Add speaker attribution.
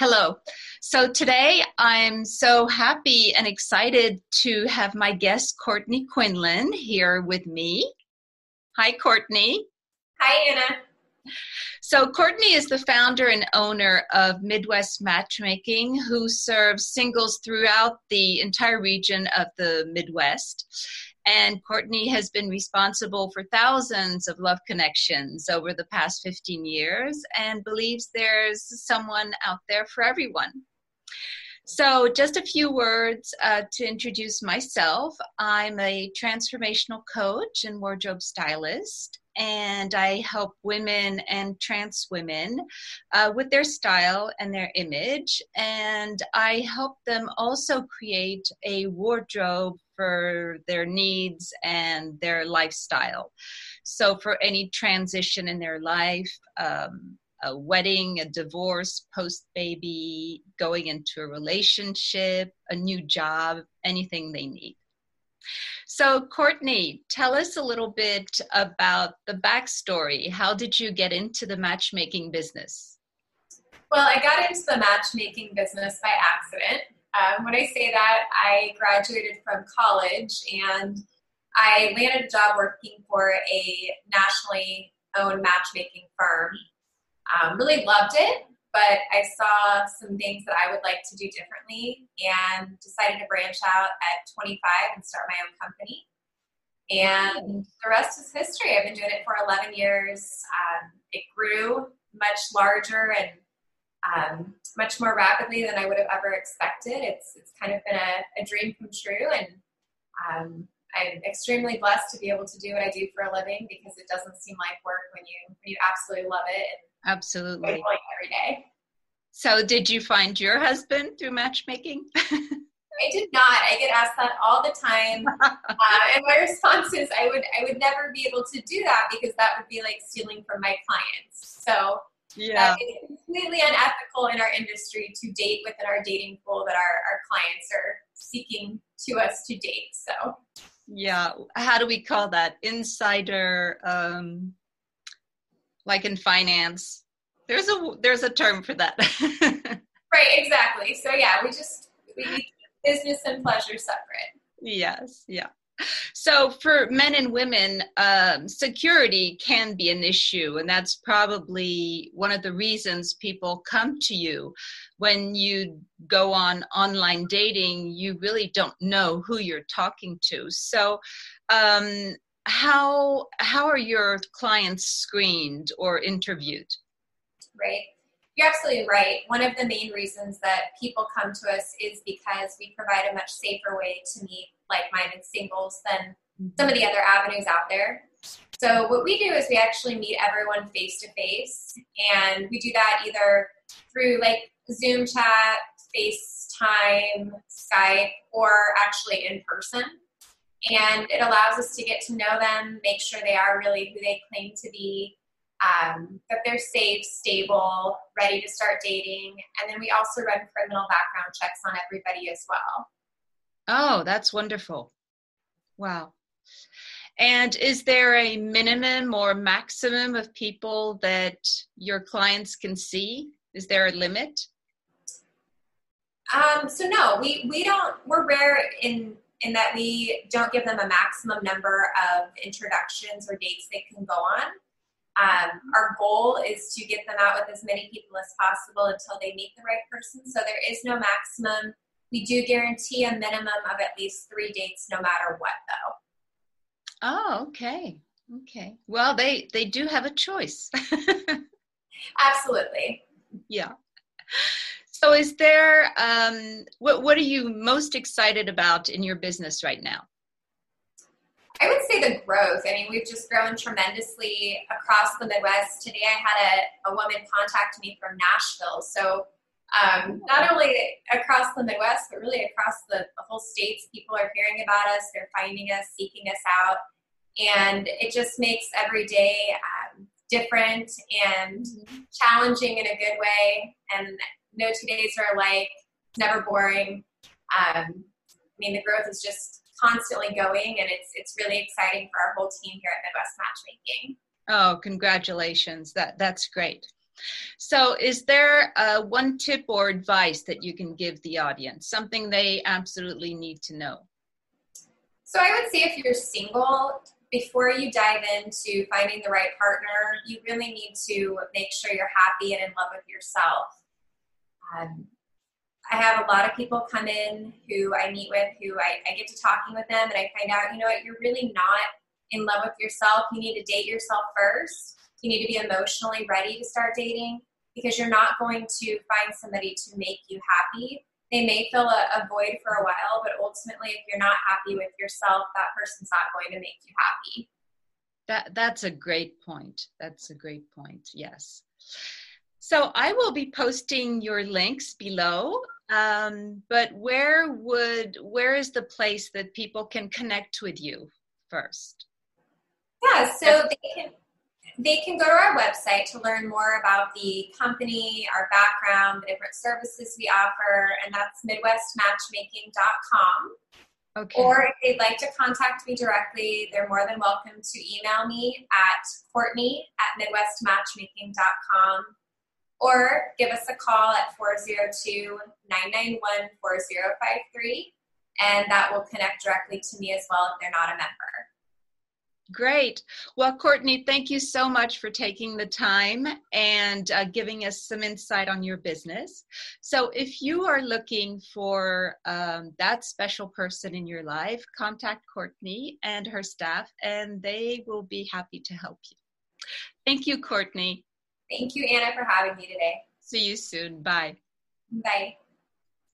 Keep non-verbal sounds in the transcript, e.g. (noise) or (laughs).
Speaker 1: Hello. So today I'm so happy and excited to have my guest Courtney Quinlan here with me. Hi, Courtney.
Speaker 2: Hi, Anna.
Speaker 1: So, Courtney is the founder and owner of Midwest Matchmaking, who serves singles throughout the entire region of the Midwest. And Courtney has been responsible for thousands of love connections over the past 15 years and believes there's someone out there for everyone. So, just a few words uh, to introduce myself. I'm a transformational coach and wardrobe stylist and I help women and trans women uh, with their style and their image. And I help them also create a wardrobe for their needs and their lifestyle. So, for any transition in their life, um, a wedding, a divorce, post baby, going into a relationship, a new job, anything they need. So, Courtney, tell us a little bit about the backstory. How did you get into the matchmaking business?
Speaker 2: Well, I got into the matchmaking business by accident. Um, when I say that, I graduated from college and I landed a job working for a nationally owned matchmaking firm. Um, really loved it, but I saw some things that I would like to do differently and decided to branch out at 25 and start my own company. And the rest is history. I've been doing it for 11 years. Um, it grew much larger and um, much more rapidly than I would have ever expected. It's, it's kind of been a, a dream come true. And um, I'm extremely blessed to be able to do what I do for a living because it doesn't seem like work when you, when you absolutely love it. And
Speaker 1: Absolutely.
Speaker 2: Every day.
Speaker 1: So, did you find your husband through matchmaking? (laughs)
Speaker 2: I did not. I get asked that all the time, (laughs) uh, and my response is, I would, I would never be able to do that because that would be like stealing from my clients. So, yeah, it's completely unethical in our industry to date within our dating pool that our, our clients are seeking to us to date. So,
Speaker 1: yeah, how do we call that? Insider um, like in finance. There's a there's a term for that. (laughs)
Speaker 2: right, exactly. So yeah, we just we business and pleasure separate.
Speaker 1: Yes, yeah. So, for men and women, um, security can be an issue, and that's probably one of the reasons people come to you. When you go on online dating, you really don't know who you're talking to. So, um, how how are your clients screened or interviewed?
Speaker 2: Right. You're absolutely right. One of the main reasons that people come to us is because we provide a much safer way to meet like-minded singles than some of the other avenues out there. So what we do is we actually meet everyone face to face, and we do that either through like Zoom chat, FaceTime, Skype, or actually in person and it allows us to get to know them, make sure they are really who they claim to be, um, that they're safe, stable, ready to start dating, and then we also run criminal background checks on everybody as well.
Speaker 1: Oh, that's wonderful! Wow. And is there a minimum or maximum of people that your clients can see? Is there a limit?
Speaker 2: Um, so no, we we don't. We're rare in in that we don't give them a maximum number of introductions or dates they can go on. Um, our goal is to get them out with as many people as possible until they meet the right person. So there is no maximum. We do guarantee a minimum of at least three dates, no matter what, though.
Speaker 1: Oh, okay, okay. Well, they they do have a choice. (laughs)
Speaker 2: Absolutely.
Speaker 1: Yeah. So, is there um, what what are you most excited about in your business right now?
Speaker 2: I would say the growth. I mean, we've just grown tremendously across the Midwest. Today, I had a, a woman contact me from Nashville. So, um, not only across the Midwest, but really across the, the, whole states, people are hearing about us, they're finding us, seeking us out. And it just makes every day um, different and mm-hmm. challenging in a good way. And no two days are alike. It's never boring. Um, I mean, the growth is just constantly going, and it's it's really exciting for our whole team here at Midwest Matchmaking.
Speaker 1: Oh, congratulations! That that's great. So, is there uh, one tip or advice that you can give the audience? Something they absolutely need to know?
Speaker 2: So, I would say if you're single, before you dive into finding the right partner, you really need to make sure you're happy and in love with yourself. Um, I have a lot of people come in who I meet with who I, I get to talking with them and I find out, you know what, you're really not in love with yourself. You need to date yourself first. You need to be emotionally ready to start dating because you're not going to find somebody to make you happy. They may fill a, a void for a while, but ultimately, if you're not happy with yourself, that person's not going to make you happy.
Speaker 1: That that's a great point. That's a great point. Yes. So I will be posting your links below. Um, but where would where is the place that people can connect with you first?
Speaker 2: Yeah, so they can they can go to our website to learn more about the company, our background, the different services we offer, and that's midwestmatchmaking.com. Okay. Or if they'd like to contact me directly, they're more than welcome to email me at courtney at midwestmatchmaking.com or give us a call at 402 991 4053, and that will connect directly to me as well if they're not a member.
Speaker 1: Great. Well, Courtney, thank you so much for taking the time and uh, giving us some insight on your business. So, if you are looking for um, that special person in your life, contact Courtney and her staff, and they will be happy to help you. Thank you, Courtney.
Speaker 2: Thank you, Anna, for having me today.
Speaker 1: See you soon. Bye.
Speaker 2: Bye.